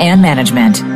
and management.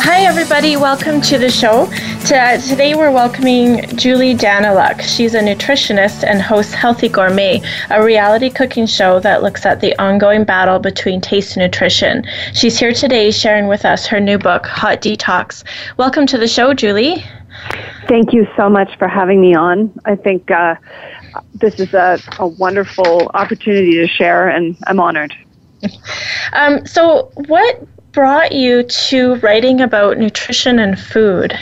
Hi, everybody. Welcome to the show. Today, we're welcoming Julie Daniluk. She's a nutritionist and hosts Healthy Gourmet, a reality cooking show that looks at the ongoing battle between taste and nutrition. She's here today sharing with us her new book, Hot Detox. Welcome to the show, Julie. Thank you so much for having me on. I think uh, this is a, a wonderful opportunity to share, and I'm honored. Um, so, what brought you to writing about nutrition and food?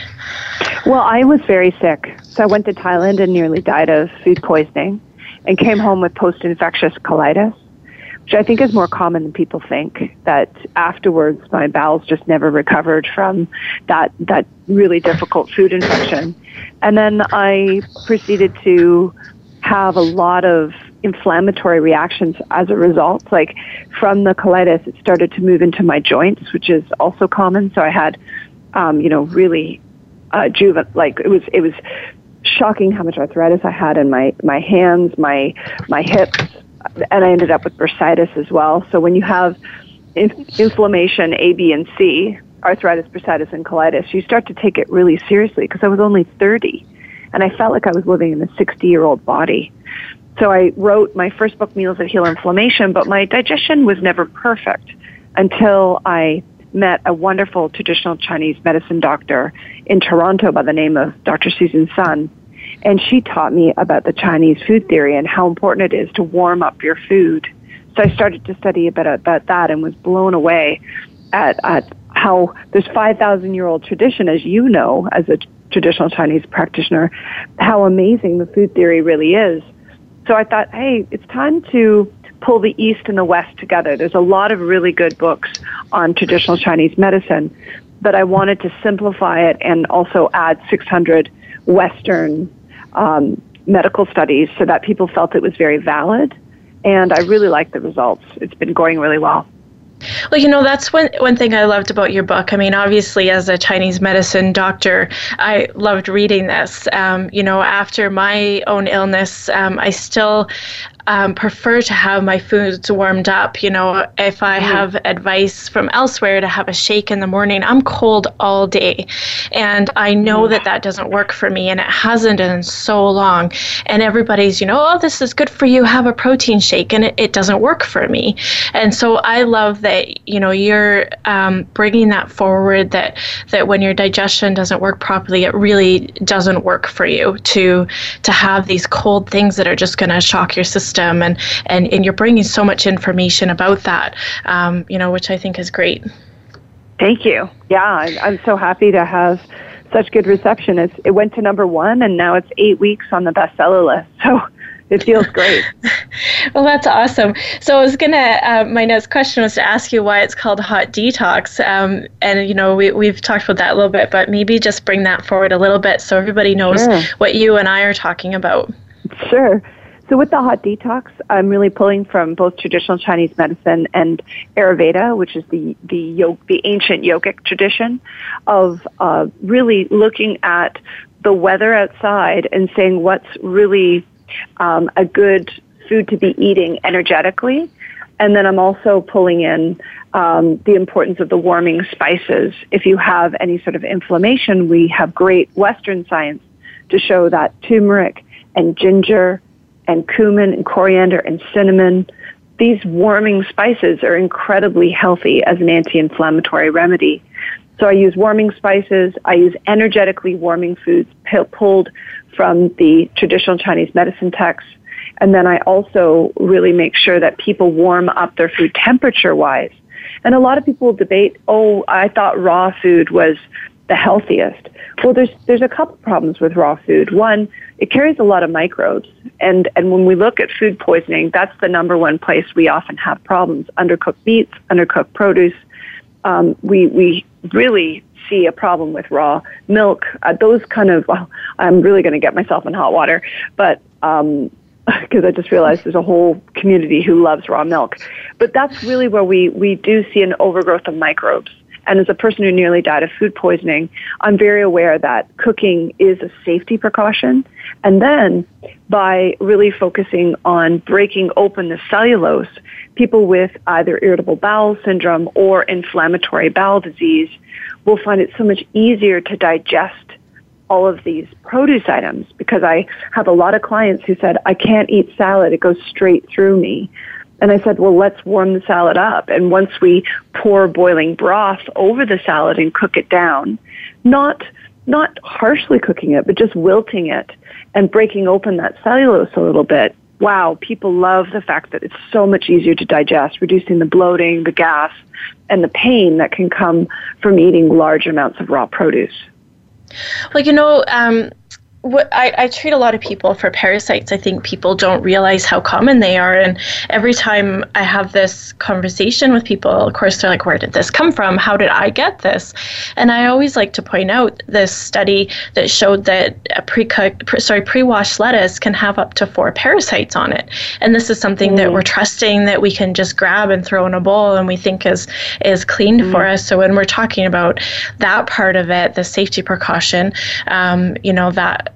Well, I was very sick. So I went to Thailand and nearly died of food poisoning and came home with post infectious colitis, which I think is more common than people think. That afterwards my bowels just never recovered from that that really difficult food infection. And then I proceeded to have a lot of inflammatory reactions as a result. Like from the colitis, it started to move into my joints, which is also common. So I had, um, you know, really uh, juvenile, like it was, it was shocking how much arthritis I had in my, my hands, my, my hips, and I ended up with bursitis as well. So when you have in- inflammation A, B, and C, arthritis, bursitis, and colitis, you start to take it really seriously because I was only 30 and I felt like I was living in a 60 year old body. So I wrote my first book, Meals that Heal Inflammation, but my digestion was never perfect until I met a wonderful traditional Chinese medicine doctor in Toronto by the name of Dr. Susan Sun. And she taught me about the Chinese food theory and how important it is to warm up your food. So I started to study a bit about that and was blown away at, at how this 5,000 year old tradition, as you know, as a traditional Chinese practitioner, how amazing the food theory really is. So I thought, hey, it's time to pull the East and the West together. There's a lot of really good books on traditional Chinese medicine, but I wanted to simplify it and also add 600 Western um, medical studies so that people felt it was very valid. And I really like the results. It's been going really well. Well, you know, that's one, one thing I loved about your book. I mean, obviously, as a Chinese medicine doctor, I loved reading this. Um, you know, after my own illness, um, I still um, prefer to have my foods warmed up. You know, if I mm. have advice from elsewhere to have a shake in the morning, I'm cold all day. And I know mm. that that doesn't work for me, and it hasn't in so long. And everybody's, you know, oh, this is good for you, have a protein shake, and it, it doesn't work for me. And so I love that, you know, you're um, bringing that forward that, that when your digestion doesn't work properly, it really doesn't work for you to, to have these cold things that are just going to shock your system system and and, and you're bringing so much information about that um, you know which i think is great thank you yeah i'm, I'm so happy to have such good reception it's, it went to number one and now it's eight weeks on the bestseller list so it feels great. well, that's awesome. So I was gonna. Uh, my next question was to ask you why it's called Hot Detox, um, and you know we we've talked about that a little bit, but maybe just bring that forward a little bit so everybody knows sure. what you and I are talking about. Sure. So with the hot detox, I'm really pulling from both traditional Chinese medicine and Ayurveda, which is the the yoga, the ancient yogic tradition of uh, really looking at the weather outside and saying what's really um, a good food to be eating energetically. And then I'm also pulling in um, the importance of the warming spices. If you have any sort of inflammation, we have great Western science to show that turmeric and ginger and cumin and coriander and cinnamon these warming spices are incredibly healthy as an anti-inflammatory remedy. So I use warming spices. I use energetically warming foods pulled from the traditional Chinese medicine texts. And then I also really make sure that people warm up their food temperature wise. And a lot of people debate, oh, I thought raw food was the healthiest. Well, there's there's a couple problems with raw food. One, it carries a lot of microbes, and and when we look at food poisoning, that's the number one place we often have problems: undercooked meats, undercooked produce. Um, we we really see a problem with raw milk. Uh, those kind of well, I'm really going to get myself in hot water, but um, because I just realized there's a whole community who loves raw milk. But that's really where we, we do see an overgrowth of microbes. And as a person who nearly died of food poisoning, I'm very aware that cooking is a safety precaution. And then by really focusing on breaking open the cellulose, people with either irritable bowel syndrome or inflammatory bowel disease will find it so much easier to digest all of these produce items because I have a lot of clients who said, I can't eat salad. It goes straight through me. And I said, well, let's warm the salad up. And once we pour boiling broth over the salad and cook it down, not, not harshly cooking it, but just wilting it and breaking open that cellulose a little bit. Wow, people love the fact that it's so much easier to digest, reducing the bloating, the gas, and the pain that can come from eating large amounts of raw produce. Well, you know, um, what I, I treat a lot of people for parasites. I think people don't realize how common they are. And every time I have this conversation with people, of course, they're like, Where did this come from? How did I get this? And I always like to point out this study that showed that a pre-cooked, pre, sorry, pre-washed lettuce can have up to four parasites on it. And this is something mm. that we're trusting that we can just grab and throw in a bowl and we think is is cleaned mm. for us. So when we're talking about that part of it, the safety precaution, um, you know, that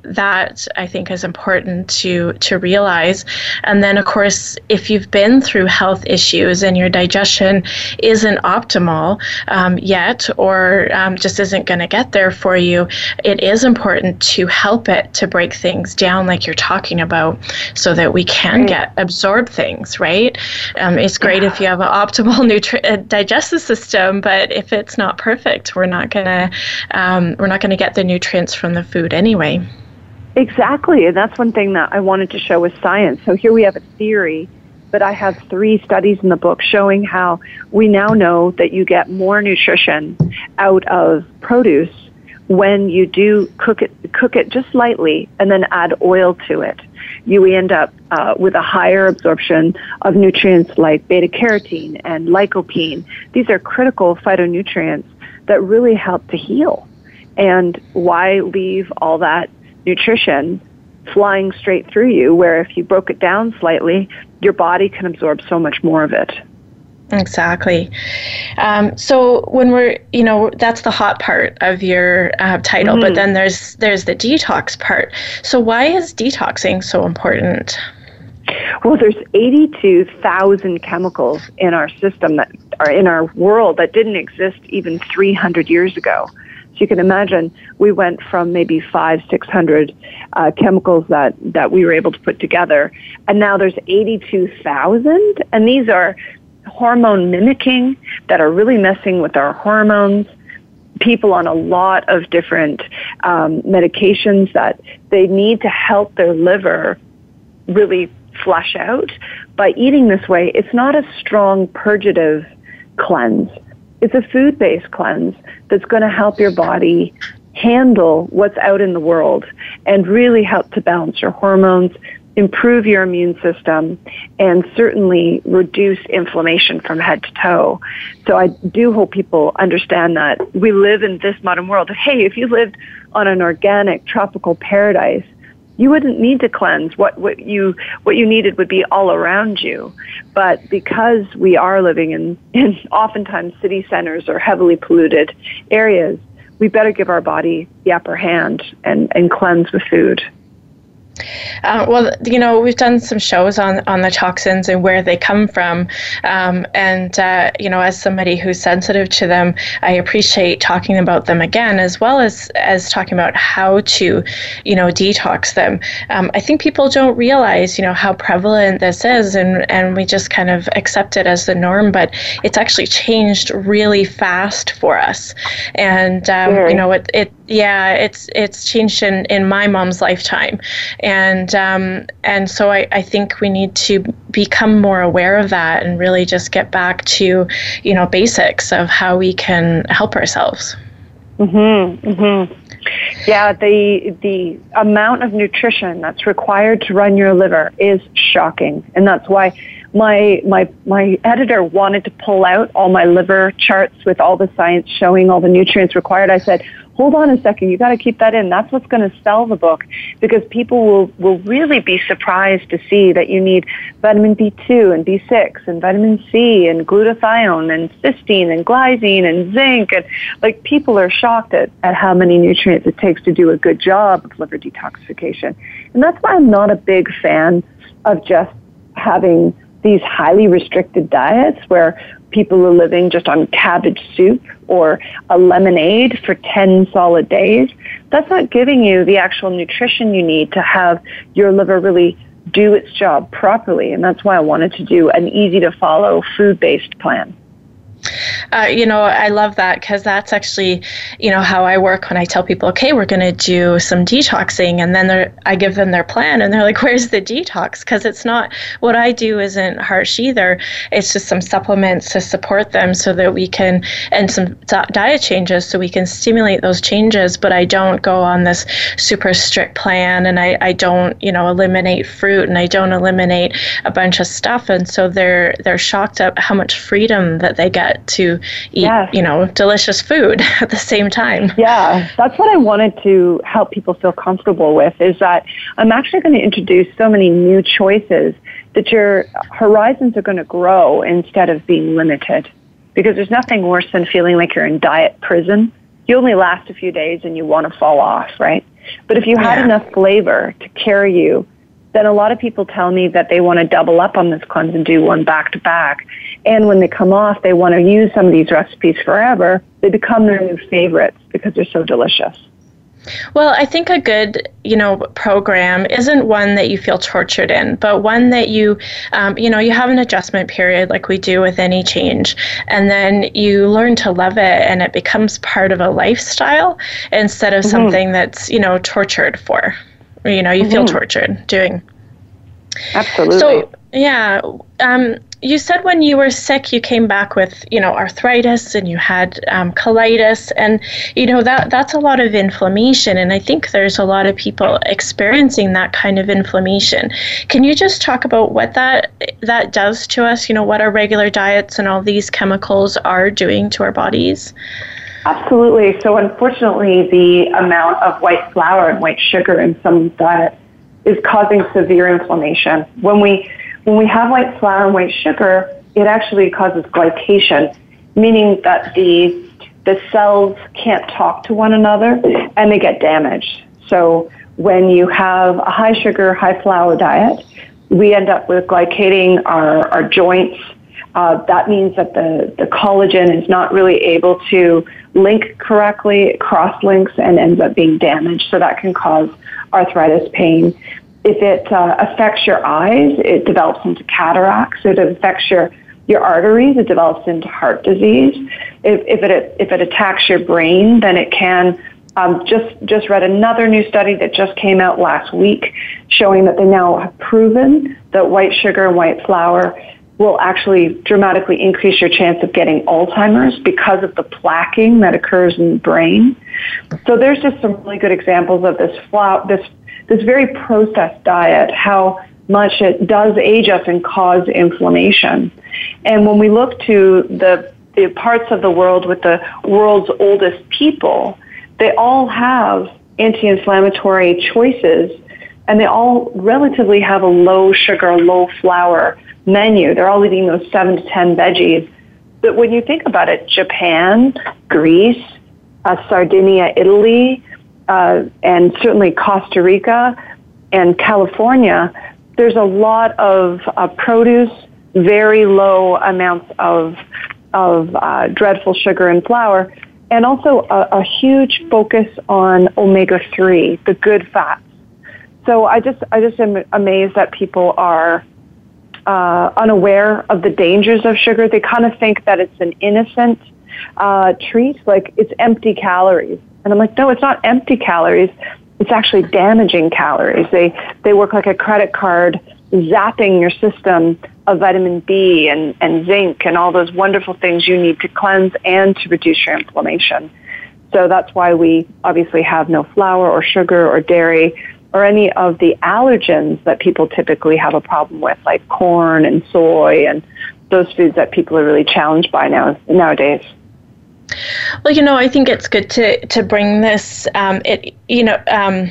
that I think is important to to realize. And then, of course, if you've been through health issues and your digestion isn't optimal um, yet, or um, just isn't going to get there for you, it is important to help it to break things down, like you're talking about, so that we can right. get absorb things. Right? Um, it's great yeah. if you have an optimal nutri- uh, digestive system, but if it's not perfect, we're not gonna um, we're not gonna get the nutrients from the food anyway. Exactly, and that's one thing that I wanted to show with science. So here we have a theory, but I have three studies in the book showing how we now know that you get more nutrition out of produce when you do cook it, cook it just lightly and then add oil to it. You end up uh, with a higher absorption of nutrients like beta carotene and lycopene. These are critical phytonutrients that really help to heal. And why leave all that nutrition flying straight through you, where if you broke it down slightly, your body can absorb so much more of it. Exactly. Um, so when we're, you know, that's the hot part of your uh, title, mm-hmm. but then there's there's the detox part. So why is detoxing so important? Well, there's 82,000 chemicals in our system that are in our world that didn't exist even 300 years ago you can imagine, we went from maybe five, six hundred uh, chemicals that that we were able to put together, and now there's eighty-two thousand, and these are hormone mimicking that are really messing with our hormones. People on a lot of different um, medications that they need to help their liver really flush out. By eating this way, it's not a strong purgative cleanse it's a food based cleanse that's going to help your body handle what's out in the world and really help to balance your hormones, improve your immune system, and certainly reduce inflammation from head to toe. So I do hope people understand that we live in this modern world. Hey, if you lived on an organic tropical paradise, you wouldn't need to cleanse. What, what you what you needed would be all around you. But because we are living in, in oftentimes city centers or heavily polluted areas, we better give our body the upper hand and, and cleanse with food. Uh, well, you know, we've done some shows on on the toxins and where they come from, um, and uh, you know, as somebody who's sensitive to them, I appreciate talking about them again, as well as as talking about how to, you know, detox them. Um, I think people don't realize, you know, how prevalent this is, and and we just kind of accept it as the norm, but it's actually changed really fast for us, and um, you know, it it yeah, it's it's changed in in my mom's lifetime and um, and so I, I think we need to become more aware of that and really just get back to you know basics of how we can help ourselves. Mhm. Mhm. Yeah, the the amount of nutrition that's required to run your liver is shocking, and that's why my my my editor wanted to pull out all my liver charts with all the science showing all the nutrients required. I said, hold on a second, you got to keep that in. That's what's going to sell the book because people will, will really be surprised to see that you need vitamin B2 and B6 and vitamin C and glutathione and cysteine and glycine and zinc. And like people are shocked at, at how many nutrients it takes to do a good job of liver detoxification. And that's why I'm not a big fan of just having these highly restricted diets where people are living just on cabbage soup or a lemonade for 10 solid days, that's not giving you the actual nutrition you need to have your liver really do its job properly. And that's why I wanted to do an easy to follow food based plan. Uh, you know, I love that because that's actually, you know, how I work when I tell people, okay, we're going to do some detoxing, and then I give them their plan, and they're like, where's the detox? Because it's not what I do isn't harsh either. It's just some supplements to support them so that we can, and some diet changes so we can stimulate those changes. But I don't go on this super strict plan, and I, I don't, you know, eliminate fruit, and I don't eliminate a bunch of stuff, and so they're they're shocked at how much freedom that they get to eat, yes. you know, delicious food at the same time. Yeah, that's what I wanted to help people feel comfortable with is that I'm actually going to introduce so many new choices that your horizons are going to grow instead of being limited. Because there's nothing worse than feeling like you're in diet prison. You only last a few days and you want to fall off, right? But if you had yeah. enough flavor to carry you then a lot of people tell me that they want to double up on this cleanse and do one back to back. And when they come off, they want to use some of these recipes forever. They become their new favorites because they're so delicious. Well, I think a good, you know, program isn't one that you feel tortured in, but one that you, um, you know, you have an adjustment period like we do with any change, and then you learn to love it, and it becomes part of a lifestyle instead of mm-hmm. something that's, you know, tortured for you know you mm-hmm. feel tortured doing. Absolutely. So yeah um, you said when you were sick you came back with you know arthritis and you had um, colitis and you know that that's a lot of inflammation. And i think there's a lot of people experiencing that kind of inflammation. Can you just talk about what that that does to us? You know what our regular diets and all these chemicals are doing to our bodies Absolutely. So unfortunately, the amount of white flour and white sugar in some diet is causing severe inflammation. When we when we have white flour and white sugar, it actually causes glycation, meaning that the the cells can't talk to one another and they get damaged. So when you have a high sugar, high flour diet, we end up with glycating our, our joints. Uh, that means that the, the collagen is not really able to link correctly, it cross links and ends up being damaged. So that can cause arthritis pain. If it uh, affects your eyes, it develops into cataracts. If it affects your your arteries, it develops into heart disease. If, if it if it attacks your brain, then it can. Um, just just read another new study that just came out last week, showing that they now have proven that white sugar and white flour will actually dramatically increase your chance of getting Alzheimer's because of the plaquing that occurs in the brain. So there's just some really good examples of this flour, this this very processed diet, how much it does age us and cause inflammation. And when we look to the the parts of the world with the world's oldest people, they all have anti-inflammatory choices and they all relatively have a low sugar, low flour menu. They're all eating those seven to ten veggies. But when you think about it, Japan, Greece, uh, Sardinia, Italy, uh, and certainly Costa Rica, and California, there's a lot of uh, produce, very low amounts of of uh, dreadful sugar and flour, and also a, a huge focus on omega three, the good fats. So I just I just am amazed that people are uh, unaware of the dangers of sugar. They kind of think that it's an innocent uh, treat, like it's empty calories. And I'm like, no, it's not empty calories. It's actually damaging calories. They they work like a credit card, zapping your system of vitamin B and, and zinc and all those wonderful things you need to cleanse and to reduce your inflammation. So that's why we obviously have no flour or sugar or dairy or any of the allergens that people typically have a problem with, like corn and soy and those foods that people are really challenged by now nowadays. Well, you know, I think it's good to to bring this. Um, it you know. Um,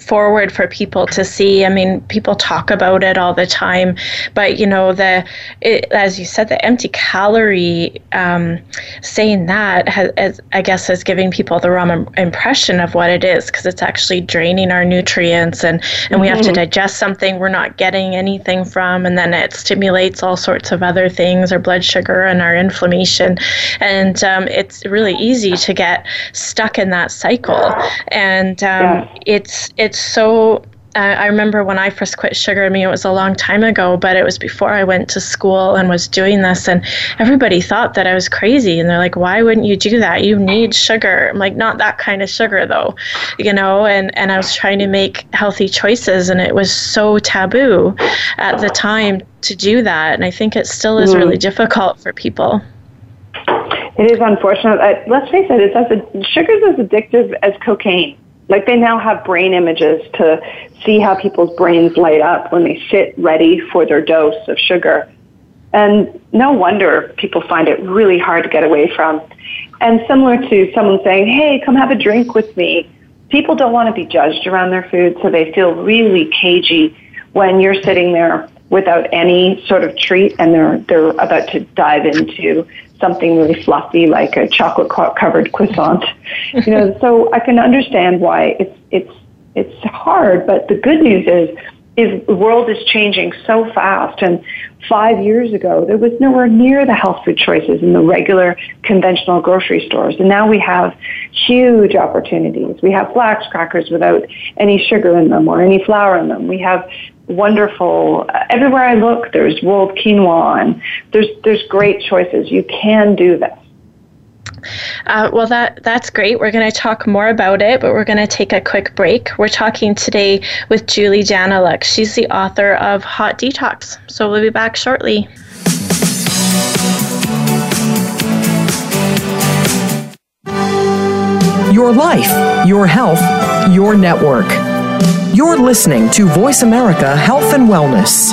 forward for people to see. I mean, people talk about it all the time, but you know, the it, as you said, the empty calorie um, saying that has, I guess, is giving people the wrong impression of what it is because it's actually draining our nutrients, and and mm-hmm. we have to mm-hmm. digest something we're not getting anything from, and then it stimulates all sorts of other things, our blood sugar and our inflammation, and um, it's really easy to get stuck in that cycle, and um, yeah. it's it's so uh, I remember when I first quit sugar. I mean, it was a long time ago, but it was before I went to school and was doing this. And everybody thought that I was crazy. And they're like, why wouldn't you do that? You need sugar. I'm like, not that kind of sugar, though, you know? And, and I was trying to make healthy choices, and it was so taboo at the time to do that. And I think it still is mm. really difficult for people. It is unfortunate. Let's face it, it's as, sugar is as addictive as cocaine. Like they now have brain images to see how people's brains light up when they sit ready for their dose of sugar. And no wonder people find it really hard to get away from. And similar to someone saying, hey, come have a drink with me. People don't want to be judged around their food, so they feel really cagey when you're sitting there without any sort of treat and they're, they're about to dive into something really fluffy like a chocolate covered croissant. you know, so I can understand why it's it's it's hard, but the good news is is the world is changing so fast and 5 years ago there was nowhere near the health food choices in the regular conventional grocery stores and now we have huge opportunities. We have flax crackers without any sugar in them or any flour in them. We have wonderful. Everywhere I look, there's rolled quinoa, and there's there's great choices. You can do this. Uh, well, that that's great. We're going to talk more about it, but we're going to take a quick break. We're talking today with Julie Daniluk. She's the author of Hot Detox. So we'll be back shortly. Your life, your health, your network. You're listening to Voice America Health and Wellness.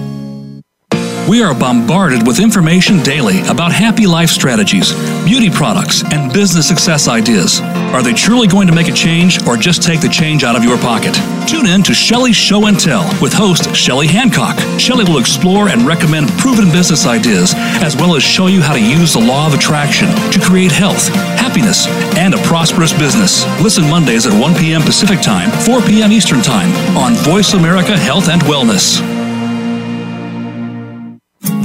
We are bombarded with information daily about happy life strategies, beauty products, and business success ideas. Are they truly going to make a change or just take the change out of your pocket? Tune in to Shelley's Show and Tell with host Shelley Hancock. Shelley will explore and recommend proven business ideas as well as show you how to use the law of attraction to create health, happiness, and a prosperous business. Listen Mondays at 1 p.m. Pacific Time, 4 p.m. Eastern Time on Voice America Health and Wellness.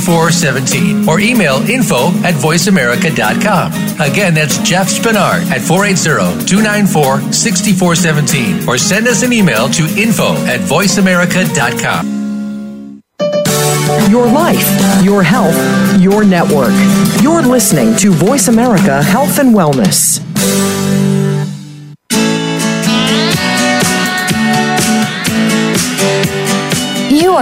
6417 or email info at voiceamerica.com. Again, that's Jeff Spinard at 480-294-6417 or send us an email to info at voiceamerica.com. Your life, your health, your network. You're listening to Voice America Health and Wellness.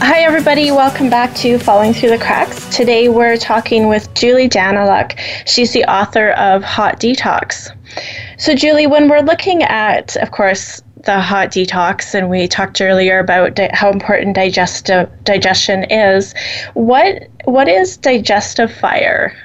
Hi, everybody. Welcome back to Falling Through the Cracks. Today we're talking with Julie Daniluk. She's the author of Hot Detox. So, Julie, when we're looking at, of course, the hot detox, and we talked earlier about di- how important digestive digestion is. What what is digestive fire?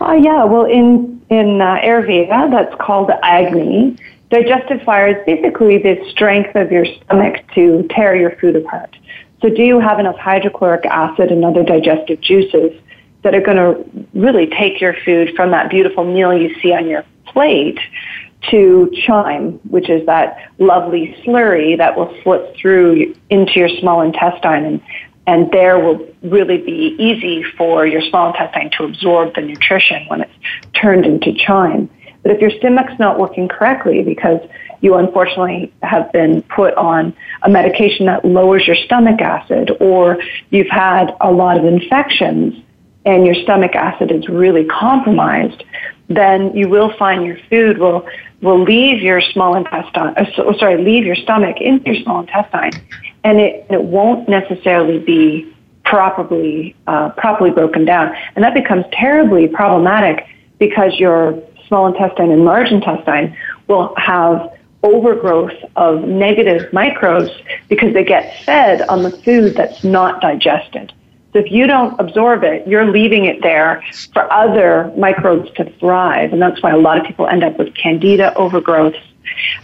Uh, yeah, well, in in uh, Ayurveda, that's called Agni. Digestive fire is basically the strength of your stomach to tear your food apart. So, do you have enough hydrochloric acid and other digestive juices that are going to really take your food from that beautiful meal you see on your plate to chyme, which is that lovely slurry that will slip through into your small intestine and and there will really be easy for your small intestine to absorb the nutrition when it's turned into chyme. But if your stomach's not working correctly because you unfortunately have been put on a medication that lowers your stomach acid or you've had a lot of infections and your stomach acid is really compromised, then you will find your food will will leave your small intestine, uh, sorry, leave your stomach into your small intestine, and it it won't necessarily be properly uh, properly broken down, and that becomes terribly problematic because your small intestine and large intestine will have overgrowth of negative microbes because they get fed on the food that's not digested. So if you don't absorb it, you're leaving it there for other microbes to thrive. And that's why a lot of people end up with candida overgrowth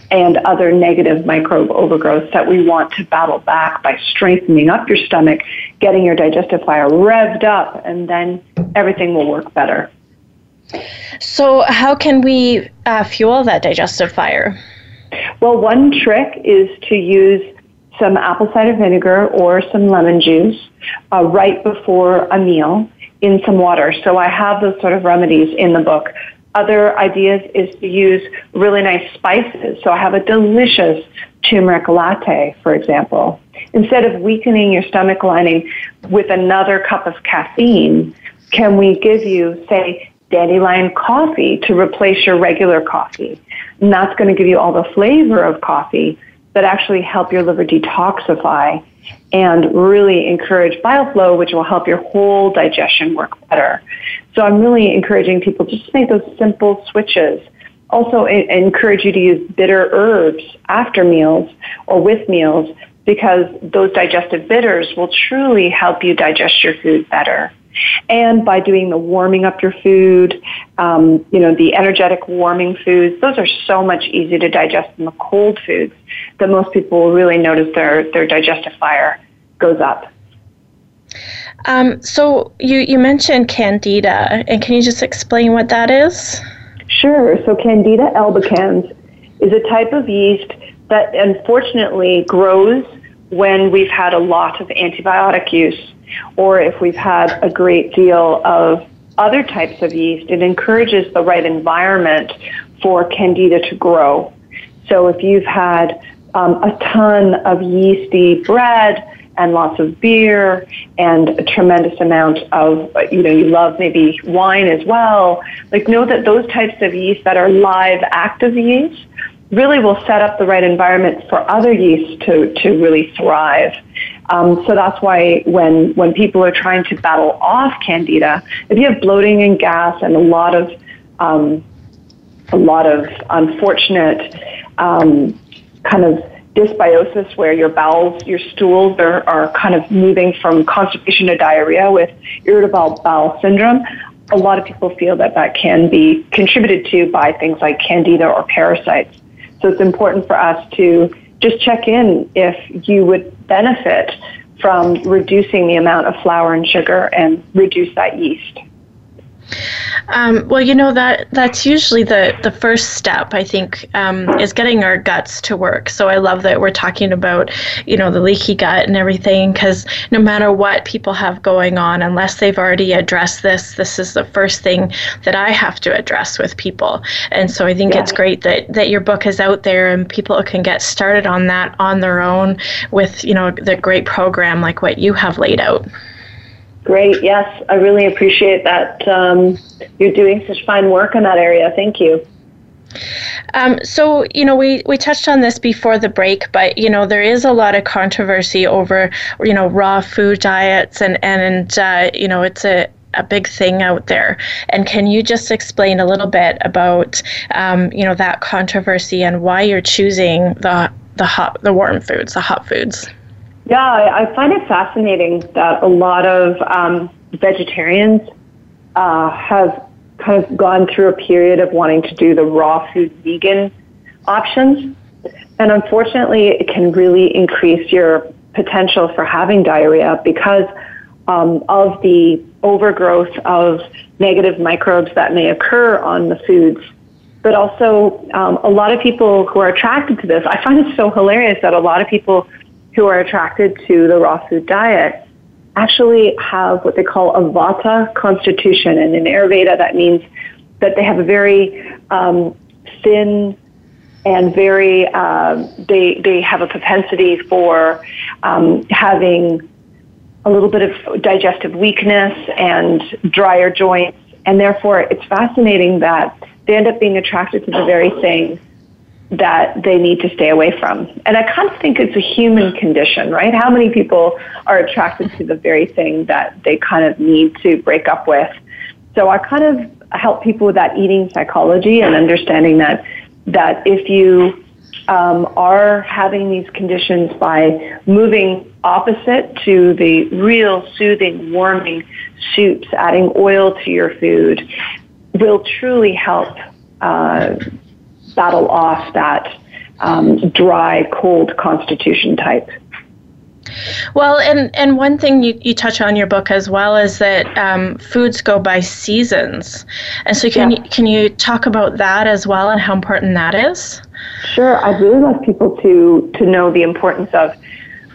and other negative microbe overgrowths that we want to battle back by strengthening up your stomach, getting your digestive fire revved up, and then everything will work better. So, how can we uh, fuel that digestive fire? Well, one trick is to use some apple cider vinegar or some lemon juice uh, right before a meal in some water. So I have those sort of remedies in the book. Other ideas is to use really nice spices. So I have a delicious turmeric latte, for example. Instead of weakening your stomach lining with another cup of caffeine, can we give you, say, dandelion coffee to replace your regular coffee? And that's going to give you all the flavor of coffee, but actually help your liver detoxify and really encourage bile flow, which will help your whole digestion work better. So I'm really encouraging people just to make those simple switches. Also, I encourage you to use bitter herbs after meals or with meals because those digestive bitters will truly help you digest your food better and by doing the warming up your food, um, you know, the energetic warming foods. Those are so much easier to digest than the cold foods that most people will really notice their, their digestive fire goes up. Um, so you, you mentioned candida, and can you just explain what that is? Sure. So candida albicans is a type of yeast that unfortunately grows when we've had a lot of antibiotic use or if we've had a great deal of other types of yeast, it encourages the right environment for candida to grow. So if you've had um, a ton of yeasty bread and lots of beer and a tremendous amount of, you know, you love maybe wine as well, like know that those types of yeast that are live active yeast really will set up the right environment for other yeast to, to really thrive. Um, so that's why when when people are trying to battle off candida, if you have bloating and gas and a lot of um, a lot of unfortunate um, kind of dysbiosis where your bowels, your stools are, are kind of moving from constipation to diarrhea with irritable bowel syndrome, a lot of people feel that that can be contributed to by things like candida or parasites. So it's important for us to just check in if you would benefit from reducing the amount of flour and sugar and reduce that yeast. Um, well, you know that that's usually the the first step. I think um, is getting our guts to work. So I love that we're talking about you know the leaky gut and everything because no matter what people have going on, unless they've already addressed this, this is the first thing that I have to address with people. And so I think yeah. it's great that that your book is out there and people can get started on that on their own with you know the great program like what you have laid out. Great. Yes, I really appreciate that. Um, you're doing such fine work in that area. Thank you. Um, so, you know, we, we touched on this before the break, but, you know, there is a lot of controversy over, you know, raw food diets, and, and uh, you know, it's a, a big thing out there. And can you just explain a little bit about, um, you know, that controversy and why you're choosing the, the hot, the warm foods, the hot foods? Yeah, I, find it fascinating that a lot of um, vegetarians uh, have kind of gone through a period of wanting to do the raw food vegan options. And unfortunately, it can really increase your potential for having diarrhea because um, of the overgrowth of negative microbes that may occur on the foods. But also, um, a lot of people who are attracted to this, I find it so hilarious that a lot of people who are attracted to the raw food diet actually have what they call a vata constitution. And in Ayurveda, that means that they have a very um, thin and very, uh, they, they have a propensity for um, having a little bit of digestive weakness and drier joints. And therefore, it's fascinating that they end up being attracted to the very thing that they need to stay away from. And I kind of think it's a human condition, right? How many people are attracted to the very thing that they kind of need to break up with? So I kind of help people with that eating psychology and understanding that that if you um, are having these conditions by moving opposite to the real soothing, warming soups, adding oil to your food, will truly help uh, battle off that um, dry, cold constitution type. Well, and, and one thing you, you touch on in your book as well is that um, foods go by seasons. And so can, yeah. you, can you talk about that as well and how important that is? Sure. I'd really like people to, to know the importance of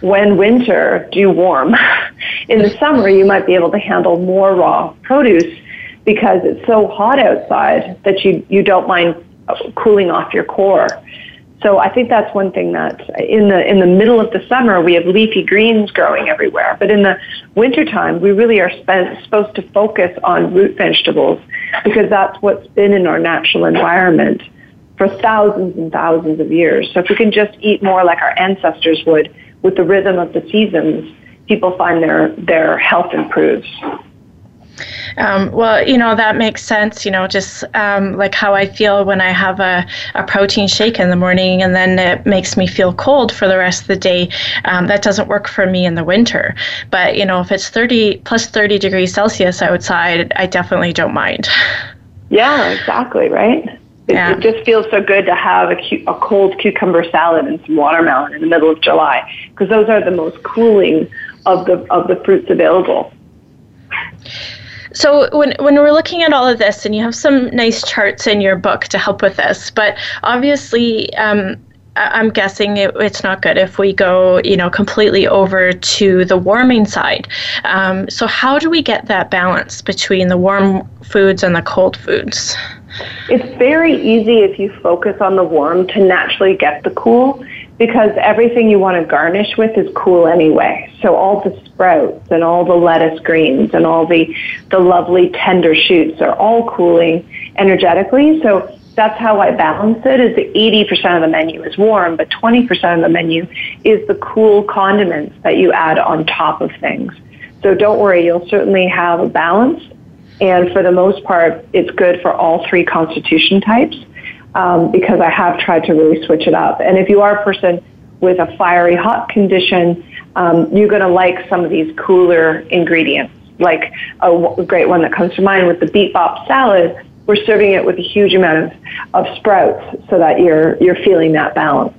when winter, do warm. In the summer, you might be able to handle more raw produce because it's so hot outside that you, you don't mind cooling off your core. So I think that's one thing that in the in the middle of the summer we have leafy greens growing everywhere, but in the wintertime we really are sp- supposed to focus on root vegetables because that's what's been in our natural environment for thousands and thousands of years. So if we can just eat more like our ancestors would with the rhythm of the seasons, people find their their health improves. Um, well, you know, that makes sense, you know, just um, like how I feel when I have a, a protein shake in the morning and then it makes me feel cold for the rest of the day. Um, that doesn't work for me in the winter. But, you know, if it's 30 plus 30 degrees Celsius outside, I definitely don't mind. Yeah, exactly, right? It, yeah. it just feels so good to have a, cu- a cold cucumber salad and some watermelon in the middle of July because those are the most cooling of the of the fruits available. So when when we're looking at all of this, and you have some nice charts in your book to help with this, but obviously. Um, I'm guessing it, it's not good if we go, you know, completely over to the warming side. Um, so how do we get that balance between the warm foods and the cold foods? It's very easy if you focus on the warm to naturally get the cool because everything you want to garnish with is cool anyway. So all the sprouts and all the lettuce greens and all the, the lovely tender shoots are all cooling energetically. So that's how I balance it is that 80% of the menu is warm, but 20% of the menu is the cool condiments that you add on top of things. So don't worry, you'll certainly have a balance. And for the most part, it's good for all three constitution types um, because I have tried to really switch it up. And if you are a person with a fiery hot condition, um, you're going to like some of these cooler ingredients. Like a, great one that comes to mind with the beet bop salad, we're serving it with a huge amount of, of sprouts so that you're you're feeling that balance.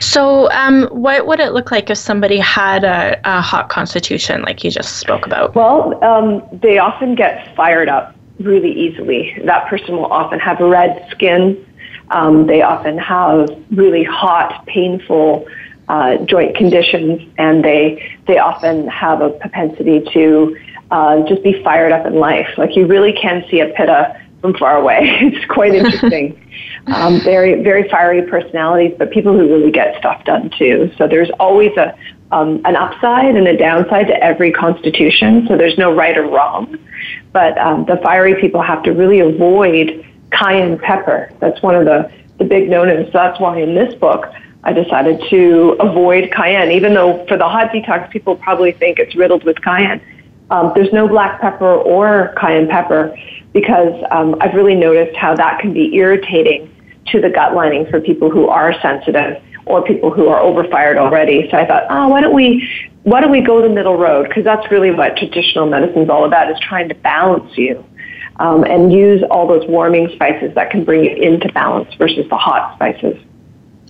So, um, what would it look like if somebody had a, a hot constitution, like you just spoke about? Well, um, they often get fired up really easily. That person will often have red skin. Um, they often have really hot, painful uh, joint conditions, and they they often have a propensity to uh, just be fired up in life. Like you really can see a pitta from far away. it's quite interesting. um, very very fiery personalities, but people who really get stuff done too. So there's always a um, an upside and a downside to every constitution. So there's no right or wrong, but um, the fiery people have to really avoid cayenne pepper. That's one of the the big no-nos. So that's why in this book I decided to avoid cayenne, even though for the hot detox, people probably think it's riddled with cayenne. Um, there's no black pepper or cayenne pepper because um, I've really noticed how that can be irritating to the gut lining for people who are sensitive or people who are overfired already. So I thought, oh, why don't we, why don't we go the middle road? Because that's really what traditional medicine is all about: is trying to balance you. Um, and use all those warming spices that can bring you into balance versus the hot spices.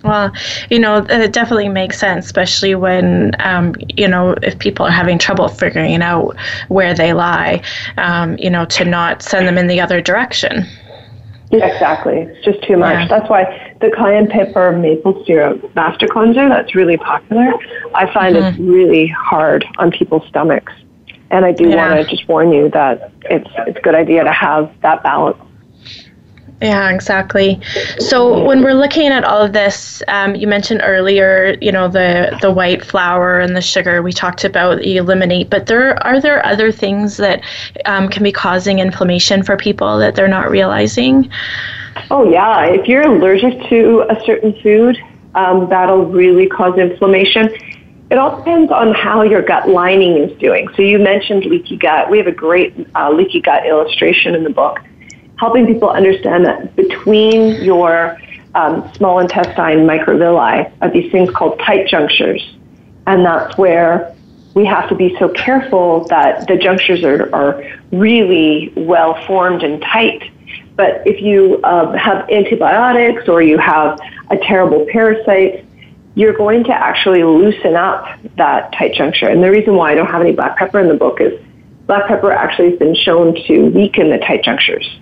Well, you know, it definitely makes sense, especially when, um, you know, if people are having trouble figuring out where they lie, um, you know, to not send them in the other direction. Yeah, exactly. It's just too much. Yeah. That's why the cayenne pepper maple syrup master cleanser, that's really popular. I find mm-hmm. it's really hard on people's stomachs. And I do yeah. want to just warn you that it's, it's a good idea to have that balance yeah, exactly. So when we're looking at all of this, um, you mentioned earlier, you know, the the white flour and the sugar we talked about you eliminate, but there are there other things that um, can be causing inflammation for people that they're not realizing. Oh yeah, if you're allergic to a certain food, um, that'll really cause inflammation. It all depends on how your gut lining is doing. So you mentioned leaky gut. We have a great uh, leaky gut illustration in the book helping people understand that between your um, small intestine microvilli are these things called tight junctures. And that's where we have to be so careful that the junctures are, are really well formed and tight. But if you um, have antibiotics or you have a terrible parasite, you're going to actually loosen up that tight juncture. And the reason why I don't have any black pepper in the book is black pepper actually has been shown to weaken the tight junctures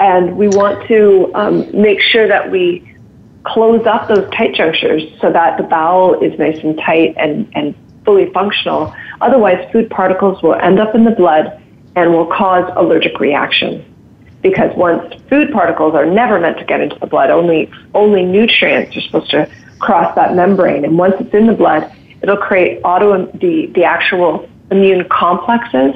and we want to um, make sure that we close up those tight junctures so that the bowel is nice and tight and, and fully functional. Otherwise, food particles will end up in the blood and will cause allergic reaction. Because once food particles are never meant to get into the blood, only only nutrients are supposed to cross that membrane. And once it's in the blood, it'll create auto the, the actual immune complexes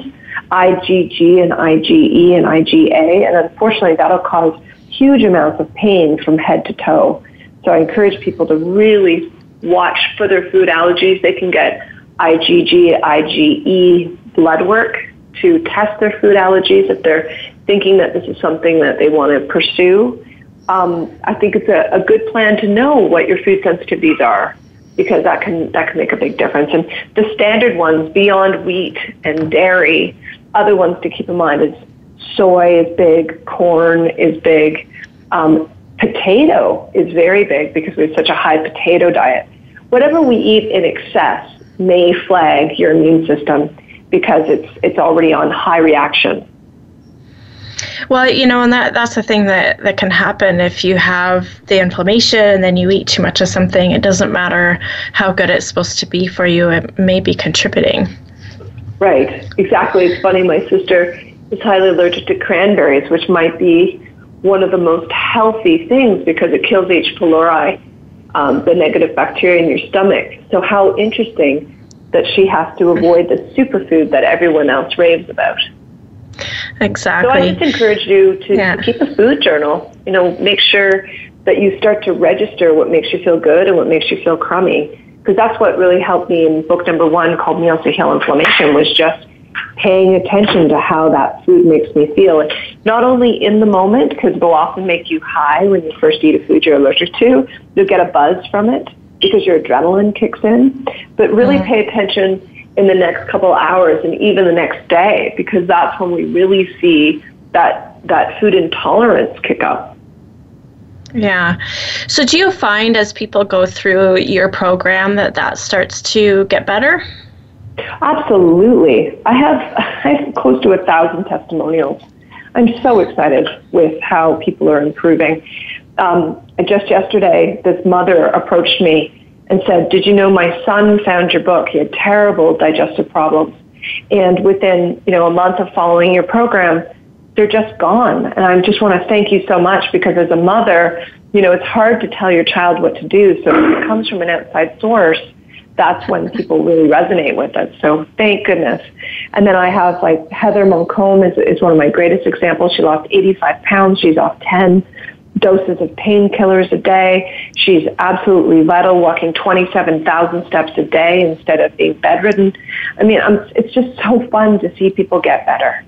IgG and IgE and IgA, and unfortunately that'll cause huge amounts of pain from head to toe. So I encourage people to really watch for their food allergies. They can get IgG, IgE blood work to test their food allergies if they're thinking that this is something that they want to pursue. Um, I think it's a, a good plan to know what your food sensitivities are because that can that can make a big difference. And the standard ones beyond wheat and dairy, other ones to keep in mind is soy is big, corn is big, um, potato is very big because we have such a high potato diet. Whatever we eat in excess may flag your immune system because it's it's already on high reaction. Well, you know, and that that's the thing that that can happen if you have the inflammation and then you eat too much of something. It doesn't matter how good it's supposed to be for you; it may be contributing. Right. Exactly. It's funny. My sister is highly allergic to cranberries, which might be one of the most healthy things because it kills H. pylori, um, the negative bacteria in your stomach. So how interesting that she has to avoid the superfood that everyone else raves about. Exactly. So I just encourage you to, yeah. to keep a food journal. You know, make sure that you start to register what makes you feel good and what makes you feel crummy. Because that's what really helped me in book number one called Meals to Heal Inflammation was just paying attention to how that food makes me feel. Not only in the moment, because it'll often make you high when you first eat a food you're allergic to. You'll get a buzz from it. because your adrenaline kicks in. But really mm-hmm. pay attention in the next couple hours and even the next day because that's when we really see that that food intolerance kick up. Yeah. So do you find as people go through your program that that starts to get better? Absolutely. I have I have close to a thousand testimonials. I'm so excited with how people are improving. Um, just yesterday, this mother approached me and said, Did you know my son found your book? He had terrible digestive problems. And within, you know, a month of following your program, they're just gone. And I just want to thank you so much because as a mother, you know, it's hard to tell your child what to do. So if it comes from an outside source, that's when people really resonate with it. So thank goodness. And then I have like Heather Moncomb is, is one of my greatest examples. She lost 85 pounds. She's off 10 doses of painkillers a day. She's absolutely vital, walking 27,000 steps a day instead of being bedridden. I mean, I'm, it's just so fun to see people get better.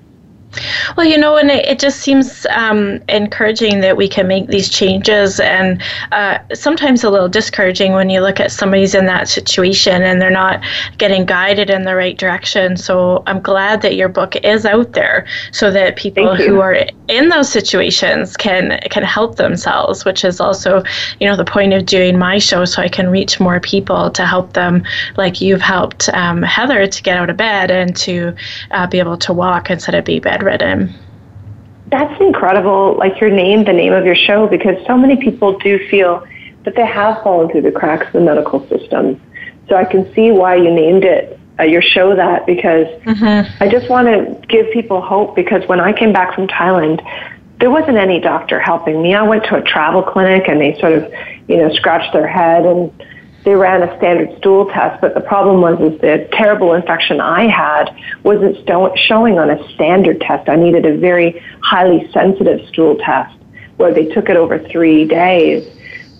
Well, you know, and it, it just seems um, encouraging that we can make these changes, and uh, sometimes a little discouraging when you look at somebody's in that situation and they're not getting guided in the right direction. So I'm glad that your book is out there so that people who are in those situations can can help themselves, which is also, you know, the point of doing my show, so I can reach more people to help them, like you've helped um, Heather to get out of bed and to uh, be able to walk instead of be bedridden That's incredible, like your name, the name of your show, because so many people do feel that they have fallen through the cracks of the medical system. So I can see why you named it uh, your show that because mm-hmm. I just want to give people hope because when I came back from Thailand, there wasn't any doctor helping me. I went to a travel clinic and they sort of, you know, scratched their head and they ran a standard stool test, but the problem was is the terrible infection I had wasn't showing on a standard test. I needed a very highly sensitive stool test where they took it over three days.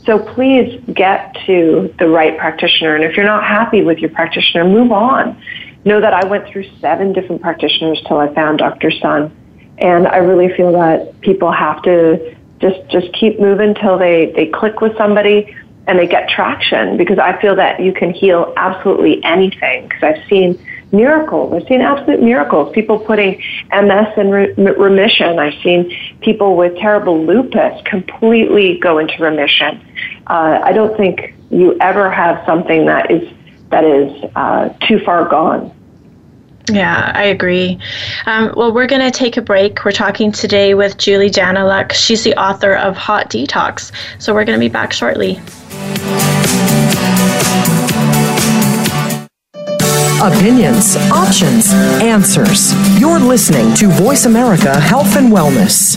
So please get to the right practitioner. And if you're not happy with your practitioner, move on. Know that I went through seven different practitioners till I found Dr. Sun. And I really feel that people have to just, just keep moving till they, they click with somebody and they get traction because I feel that you can heal absolutely anything because I've seen miracles. I've seen absolute miracles. People putting MS in re- remission. I've seen people with terrible lupus completely go into remission. Uh, I don't think you ever have something that is that is uh, too far gone. Yeah, I agree. Um, well, we're going to take a break. We're talking today with Julie Daniluk. She's the author of Hot Detox. So we're going to be back shortly. Opinions, options, answers. You're listening to Voice America Health and Wellness.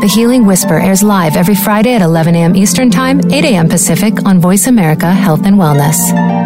The Healing Whisper airs live every Friday at 11 a.m. Eastern Time, 8 a.m. Pacific on Voice America Health and Wellness.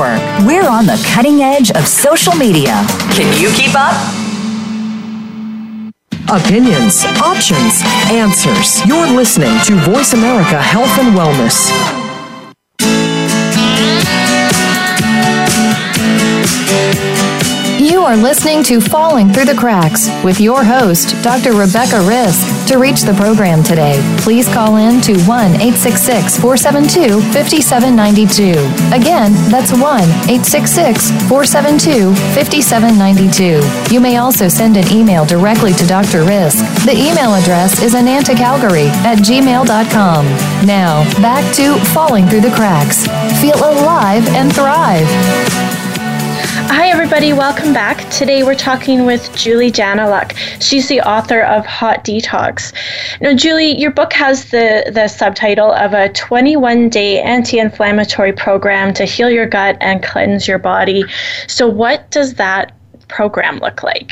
Network. We're on the cutting edge of social media. Can you keep up? Opinions, options, answers. You're listening to Voice America Health and Wellness. You are listening to Falling Through the Cracks with your host, Dr. Rebecca Risk. To reach the program today, please call in to 1 866 472 5792. Again, that's 1 866 472 5792. You may also send an email directly to Dr. Risk. The email address is anantacalgary at gmail.com. Now, back to Falling Through the Cracks. Feel alive and thrive. Hi, everybody. Welcome back. Today we're talking with Julie Daniluk. She's the author of Hot Detox. Now, Julie, your book has the, the subtitle of a 21 day anti inflammatory program to heal your gut and cleanse your body. So, what does that program look like?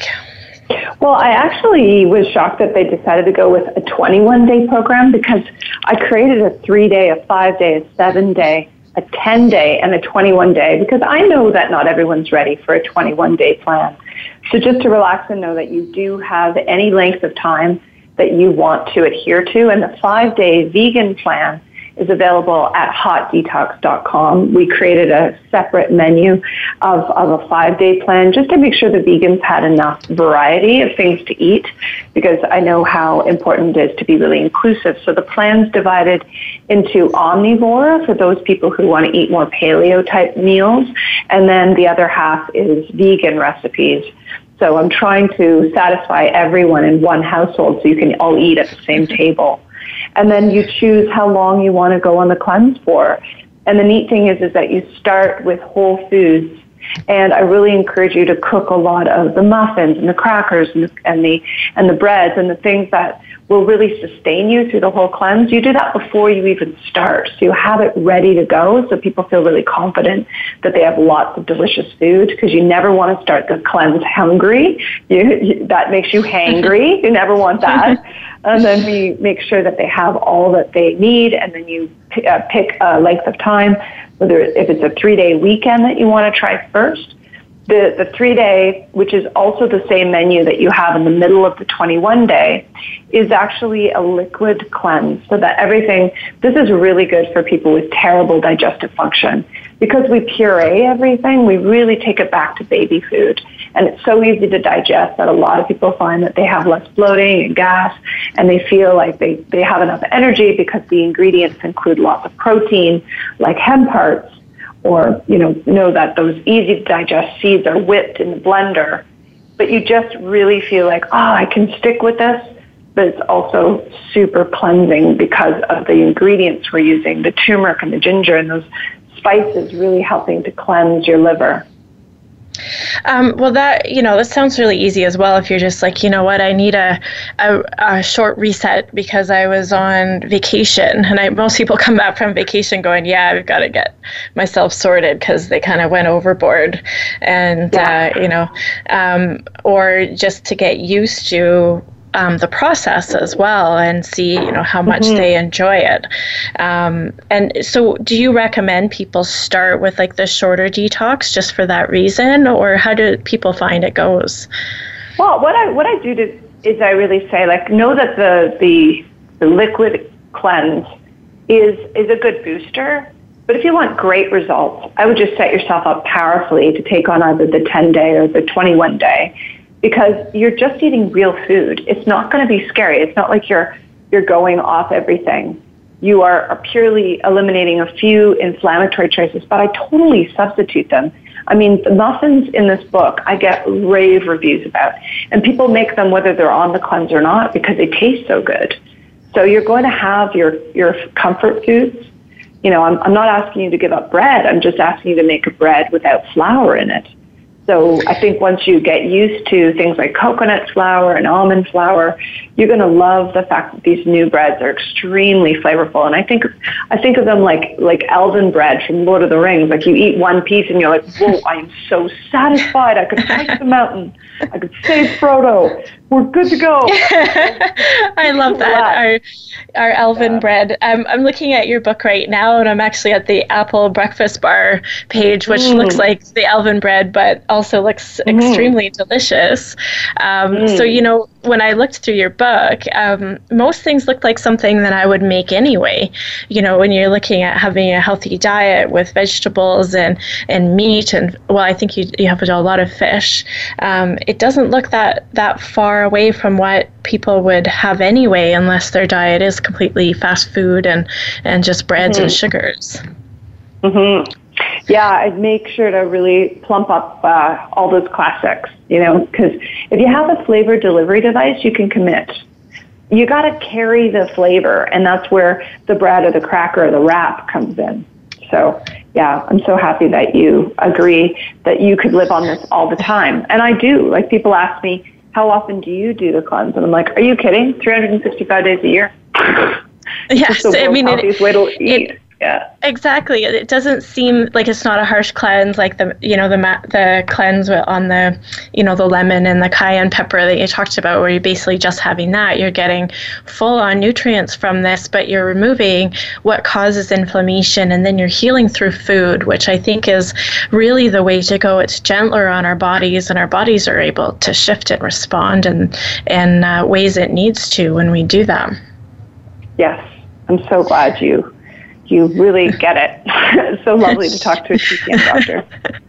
Well, I actually was shocked that they decided to go with a 21 day program because I created a three day, a five day, a seven day a 10 day and a 21 day because I know that not everyone's ready for a 21 day plan. So just to relax and know that you do have any length of time that you want to adhere to and the five day vegan plan is available at hotdetox.com. We created a separate menu of, of a five day plan just to make sure the vegans had enough variety of things to eat because I know how important it is to be really inclusive. So the plan's divided into omnivore for those people who want to eat more paleo type meals, and then the other half is vegan recipes. So I'm trying to satisfy everyone in one household so you can all eat at the same table and then you choose how long you want to go on the cleanse for. And the neat thing is, is that you start with whole foods. And I really encourage you to cook a lot of the muffins and the crackers and the, and the and the breads and the things that will really sustain you through the whole cleanse. You do that before you even start. So you have it ready to go so people feel really confident that they have lots of delicious food because you never want to start the cleanse hungry. You, you, that makes you hangry. you never want that. and then we make sure that they have all that they need, and then you p- uh, pick a length of time, whether if it's a three day weekend that you want to try first. The, the three day, which is also the same menu that you have in the middle of the 21 day, is actually a liquid cleanse so that everything, this is really good for people with terrible digestive function. Because we puree everything, we really take it back to baby food. And it's so easy to digest that a lot of people find that they have less bloating and gas and they feel like they, they have enough energy because the ingredients include lots of protein like hemp hearts or, you know, know that those easy to digest seeds are whipped in the blender. But you just really feel like, oh, I can stick with this but it's also super cleansing because of the ingredients we're using, the turmeric and the ginger and those spices really helping to cleanse your liver. Um, well, that you know, that sounds really easy as well. If you're just like, you know what, I need a a, a short reset because I was on vacation, and I, most people come back from vacation going, yeah, I've got to get myself sorted because they kind of went overboard, and yeah. uh, you know, um, or just to get used to um, the process as well and see you know how much mm-hmm. they enjoy it. Um, and so do you recommend people start with like the shorter detox just for that reason? Or how do people find it goes? Well what i what i do to, is i really say like know that the the, the liquid cleanse is is a good booster. But if you want great results i would just set yourself up powerfully to take on either the 10 day or the 21 day because you're just eating real food. It's not going to be scary. It's not like you're you're going off everything. You are, purely eliminating a few inflammatory choices, but I totally substitute them. I mean, the muffins in this book, I get rave reviews about, and people make them whether they're on the cleanse or not because they taste so good. So you're going to have your your comfort foods. You know, I'm, I'm not asking you to give up bread. I'm just asking you to make a bread without flour in it. So I think once you get used to things like coconut flour and almond flour, you're going to love the fact that these new breads are extremely flavorful. And I think I think of them like like elven bread from Lord of the Rings. Like you eat one piece and you're like, whoa, I am so satisfied. I could hike the mountain. I could save Frodo. We're good to go. I love that. Our our elven yeah. bread. Um, I'm looking at your book right now, and I'm actually at the apple breakfast bar page, which mm. looks like the elven bread, but also looks mm-hmm. extremely delicious. Um, mm. So, you know, when I looked through your book, um, most things looked like something that I would make anyway. You know, when you're looking at having a healthy diet with vegetables and, and meat, and well, I think you, you have a lot of fish, um, it doesn't look that, that far away from what people would have anyway, unless their diet is completely fast food and, and just breads mm-hmm. and sugars. Mm-hmm. Yeah, I'd make sure to really plump up uh, all those classics, you know, because if you have a flavor delivery device, you can commit. You got to carry the flavor, and that's where the bread or the cracker or the wrap comes in. So, yeah, I'm so happy that you agree that you could live on this all the time. And I do. Like, people ask me, how often do you do the cleanse? And I'm like, are you kidding? 365 days a year? Yes, I mean, it, way to eat. It, yeah. Exactly. It doesn't seem like it's not a harsh cleanse like the you know the the cleanse on the you know the lemon and the cayenne pepper that you talked about where you're basically just having that. You're getting full on nutrients from this but you're removing what causes inflammation and then you're healing through food which i think is really the way to go. It's gentler on our bodies and our bodies are able to shift and respond and in uh, ways it needs to when we do that yes. I'm so glad you you really get it. so lovely to talk to a TCM doctor.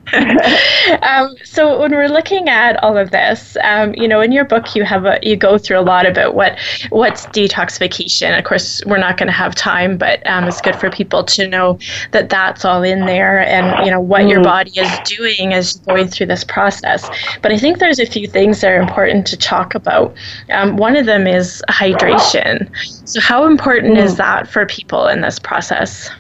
um, so when we're looking at all of this, um, you know, in your book you have a, you go through a lot about what what's detoxification. Of course, we're not going to have time, but um, it's good for people to know that that's all in there, and you know what mm. your body is doing as going through this process. But I think there's a few things that are important to talk about. Um, one of them is hydration. So how important mm. is that for people in this process?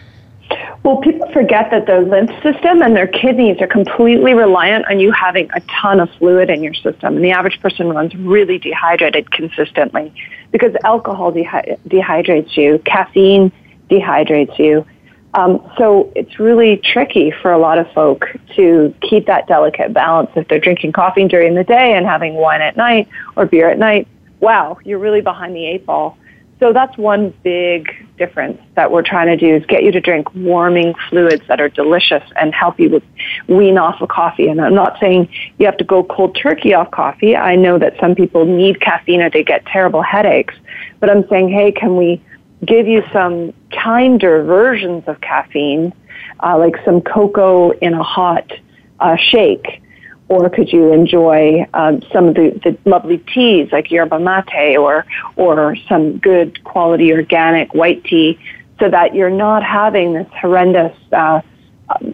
Well, people forget that their lymph system and their kidneys are completely reliant on you having a ton of fluid in your system. And the average person runs really dehydrated consistently because alcohol dehy- dehydrates you, caffeine dehydrates you. Um, so it's really tricky for a lot of folk to keep that delicate balance if they're drinking coffee during the day and having wine at night or beer at night. Wow, you're really behind the eight ball. So that's one big difference that we're trying to do is get you to drink warming fluids that are delicious and help you with wean off of coffee. And I'm not saying you have to go cold turkey off coffee. I know that some people need caffeine or they get terrible headaches. But I'm saying, hey, can we give you some kinder versions of caffeine, uh, like some cocoa in a hot uh, shake? Or could you enjoy um, some of the, the lovely teas like yerba mate or or some good quality organic white tea so that you're not having this horrendous uh,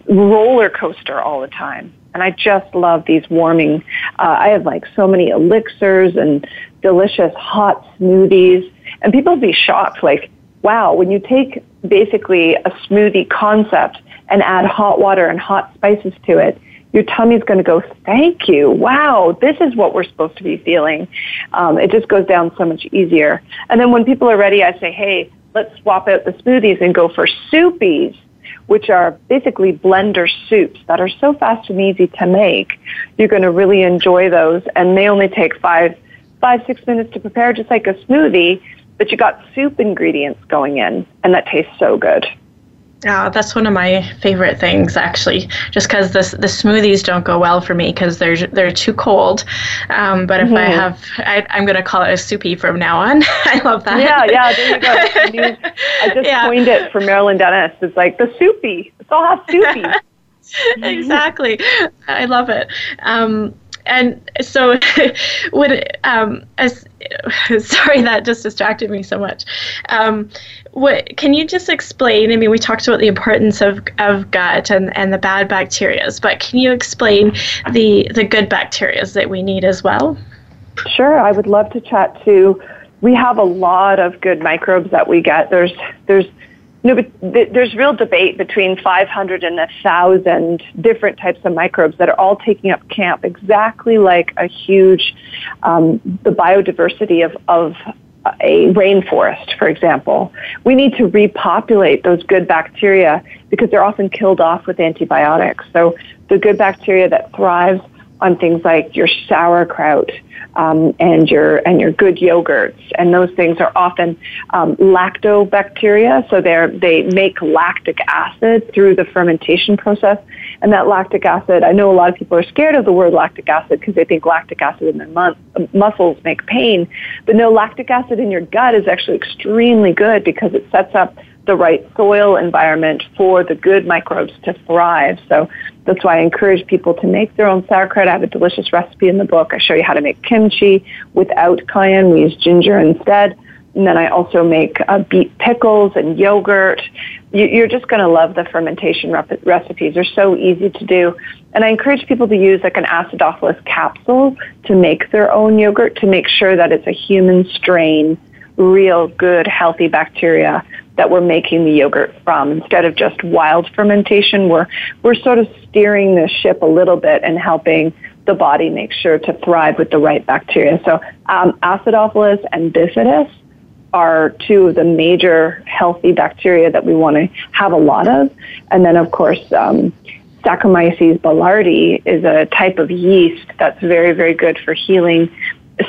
roller coaster all the time and I just love these warming. Uh, I have like so many elixirs and delicious hot smoothies, and people be shocked. Like, wow, when you take basically a smoothie concept and add hot water and hot spices to it, your tummy's going to go, thank you. Wow, this is what we're supposed to be feeling. Um, it just goes down so much easier. And then when people are ready, I say, hey, let's swap out the smoothies and go for soupies, which are basically blender soups that are so fast and easy to make. You're going to really enjoy those, and they only take five, five, six minutes to prepare, just like a smoothie. But you got soup ingredients going in, and that tastes so good. Yeah, that's one of my favorite things actually. Just because the the smoothies don't go well for me because they're they're too cold. Um, but if mm-hmm. I have, I, am gonna call it a soupy from now on. I love that. Yeah, yeah. There you go. I just yeah. coined it for Marilyn Denis. It's like the soupy. It's all have soupy. exactly. I love it. Um, and so when um, as sorry that just distracted me so much. Um, what can you just explain i mean we talked about the importance of, of gut and, and the bad bacterias but can you explain the the good bacterias that we need as well? Sure i would love to chat to we have a lot of good microbes that we get. There's there's no, but th- there's real debate between 500 and 1,000 different types of microbes that are all taking up camp, exactly like a huge, um, the biodiversity of, of a rainforest, for example. We need to repopulate those good bacteria because they're often killed off with antibiotics. So the good bacteria that thrives on things like your sauerkraut, um, and your and your good yogurts, and those things are often um, lactobacteria. So they they make lactic acid through the fermentation process, and that lactic acid. I know a lot of people are scared of the word lactic acid because they think lactic acid in their mu- muscles make pain, but no, lactic acid in your gut is actually extremely good because it sets up the right soil environment for the good microbes to thrive. So that's why I encourage people to make their own sauerkraut. I have a delicious recipe in the book. I show you how to make kimchi without cayenne. We use ginger instead. And then I also make uh, beet pickles and yogurt. You, are just going to love the fermentation rep- recipes. They're so easy to do. And I encourage people to use like an acidophilus capsule to make their own yogurt to make sure that it's a human strain, real good, healthy bacteria that we're making the yogurt from. Instead of just wild fermentation, we're, we're sort of steering the ship a little bit and helping the body make sure to thrive with the right bacteria. So um, Acidophilus and Bifidus are two of the major healthy bacteria that we want to have a lot of. And then, of course, um, Saccharomyces boulardii is a type of yeast that's very, very good for healing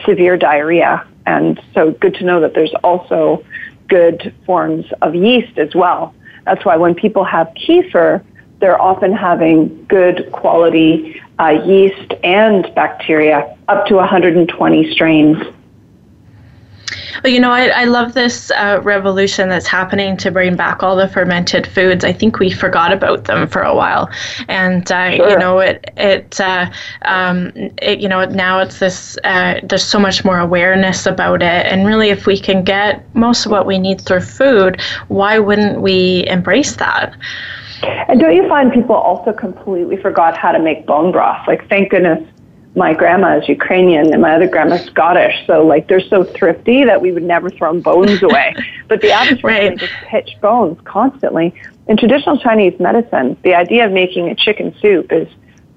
severe diarrhea. And so good to know that there's also good forms of yeast as well. That's why when people have kefir, they're often having good quality uh, yeast and bacteria, up to 120 strains. Well, you know, I, I love this uh, revolution that's happening to bring back all the fermented foods. I think we forgot about them for a while, and uh, sure. you know, it it, uh, um, it you know now it's this. Uh, there's so much more awareness about it, and really, if we can get most of what we need through food, why wouldn't we embrace that? And don't you find people also completely forgot how to make bone broth? Like, thank goodness my grandma is Ukrainian and my other grandma is Scottish. So like they're so thrifty that we would never throw bones away. but the average right. person just pitch bones constantly. In traditional Chinese medicine, the idea of making a chicken soup is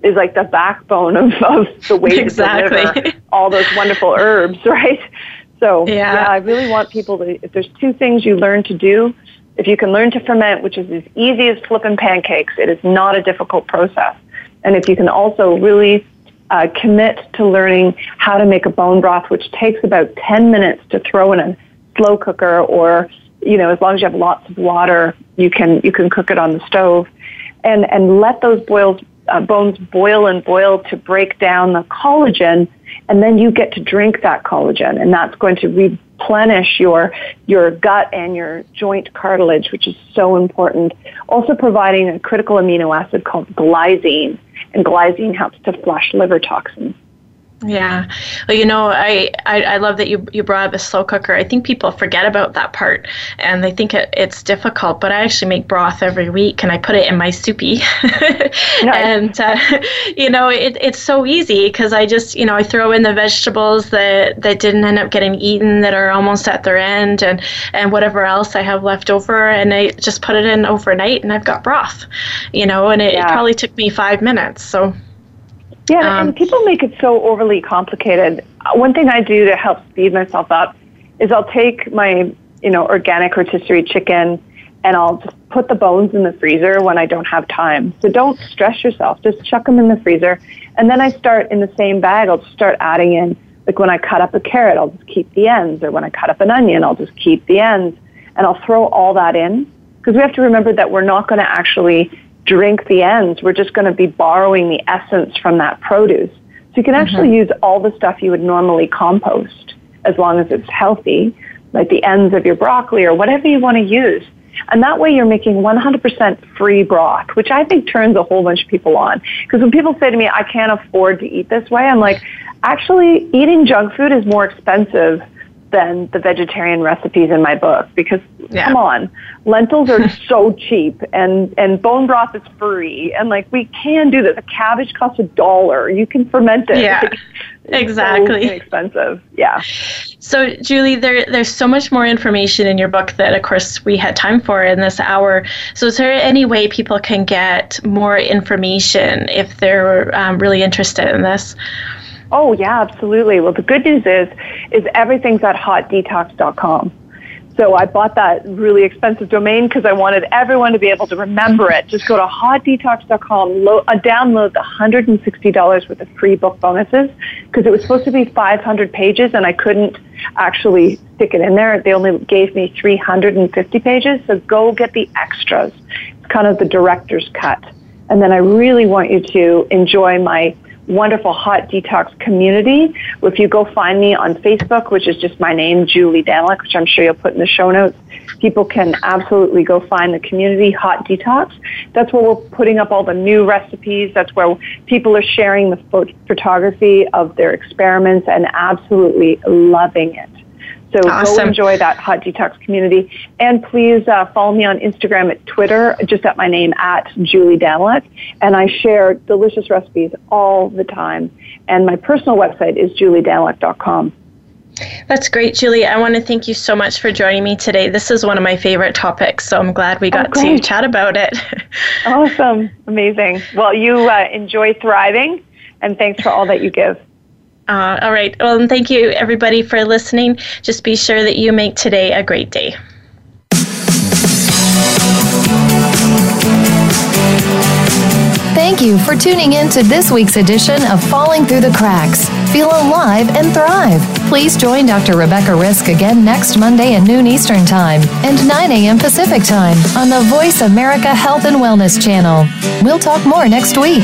is like the backbone of, of the way exactly. to deliver all those wonderful herbs, right? So yeah. yeah, I really want people to if there's two things you learn to do, if you can learn to ferment, which is as easy as flipping pancakes, it is not a difficult process. And if you can also really uh, commit to learning how to make a bone broth, which takes about 10 minutes to throw in a slow cooker or, you know, as long as you have lots of water, you can, you can cook it on the stove. And, and let those boils, uh, bones boil and boil to break down the collagen, and then you get to drink that collagen, and that's going to replenish your your gut and your joint cartilage, which is so important. Also, providing a critical amino acid called glycine, and glycine helps to flush liver toxins. Yeah. Well, you know, I, I, I, love that you, you brought up a slow cooker. I think people forget about that part and they think it, it's difficult, but I actually make broth every week and I put it in my soupy. And, uh, you know, it, it's so easy because I just, you know, I throw in the vegetables that, that didn't end up getting eaten that are almost at their end and, and whatever else I have left over. And I just put it in overnight and I've got broth, you know, and it, yeah. it probably took me five minutes. So. Yeah, um, and people make it so overly complicated. One thing I do to help speed myself up is I'll take my, you know, organic rotisserie chicken and I'll just put the bones in the freezer when I don't have time. So don't stress yourself. Just chuck them in the freezer. And then I start in the same bag, I'll just start adding in, like when I cut up a carrot, I'll just keep the ends. Or when I cut up an onion, I'll just keep the ends. And I'll throw all that in. Because we have to remember that we're not going to actually drink the ends. We're just going to be borrowing the essence from that produce. So you can actually mm-hmm. use all the stuff you would normally compost as long as it's healthy, like the ends of your broccoli or whatever you want to use. And that way you're making 100% free broth, which I think turns a whole bunch of people on. Because when people say to me, I can't afford to eat this way, I'm like, actually, eating junk food is more expensive than the vegetarian recipes in my book because yeah. come on lentils are so cheap and and bone broth is free and like we can do this. A cabbage costs a dollar. You can ferment it. Yeah like, exactly. so expensive yeah. So julie there there's so much more information in your book that of course we had time for in this hour. So is there any way people can get more information if they're um, really interested in this Oh yeah, absolutely. Well, the good news is, is everything's at hotdetox.com. So I bought that really expensive domain because I wanted everyone to be able to remember it. Just go to hotdetox.com, lo- uh, download the $160 worth of free book bonuses because it was supposed to be 500 pages and I couldn't actually stick it in there. They only gave me 350 pages. So go get the extras. It's kind of the director's cut. And then I really want you to enjoy my wonderful hot detox community. If you go find me on Facebook, which is just my name, Julie Daniluk, which I'm sure you'll put in the show notes, people can absolutely go find the community hot detox. That's where we're putting up all the new recipes. That's where people are sharing the photography of their experiments and absolutely loving it. So awesome. go enjoy that hot detox community. And please uh, follow me on Instagram at Twitter, just at my name, at Julie Daniluk. And I share delicious recipes all the time. And my personal website is juliedaniluk.com. That's great, Julie. I want to thank you so much for joining me today. This is one of my favorite topics, so I'm glad we oh, got oh, to chat about it. awesome. Amazing. Well, you uh, enjoy thriving, and thanks for all that you give. Uh, all right. Well, thank you, everybody, for listening. Just be sure that you make today a great day. Thank you for tuning in to this week's edition of Falling Through the Cracks. Feel alive and thrive. Please join Dr. Rebecca Risk again next Monday at noon Eastern Time and 9 a.m. Pacific Time on the Voice America Health and Wellness channel. We'll talk more next week.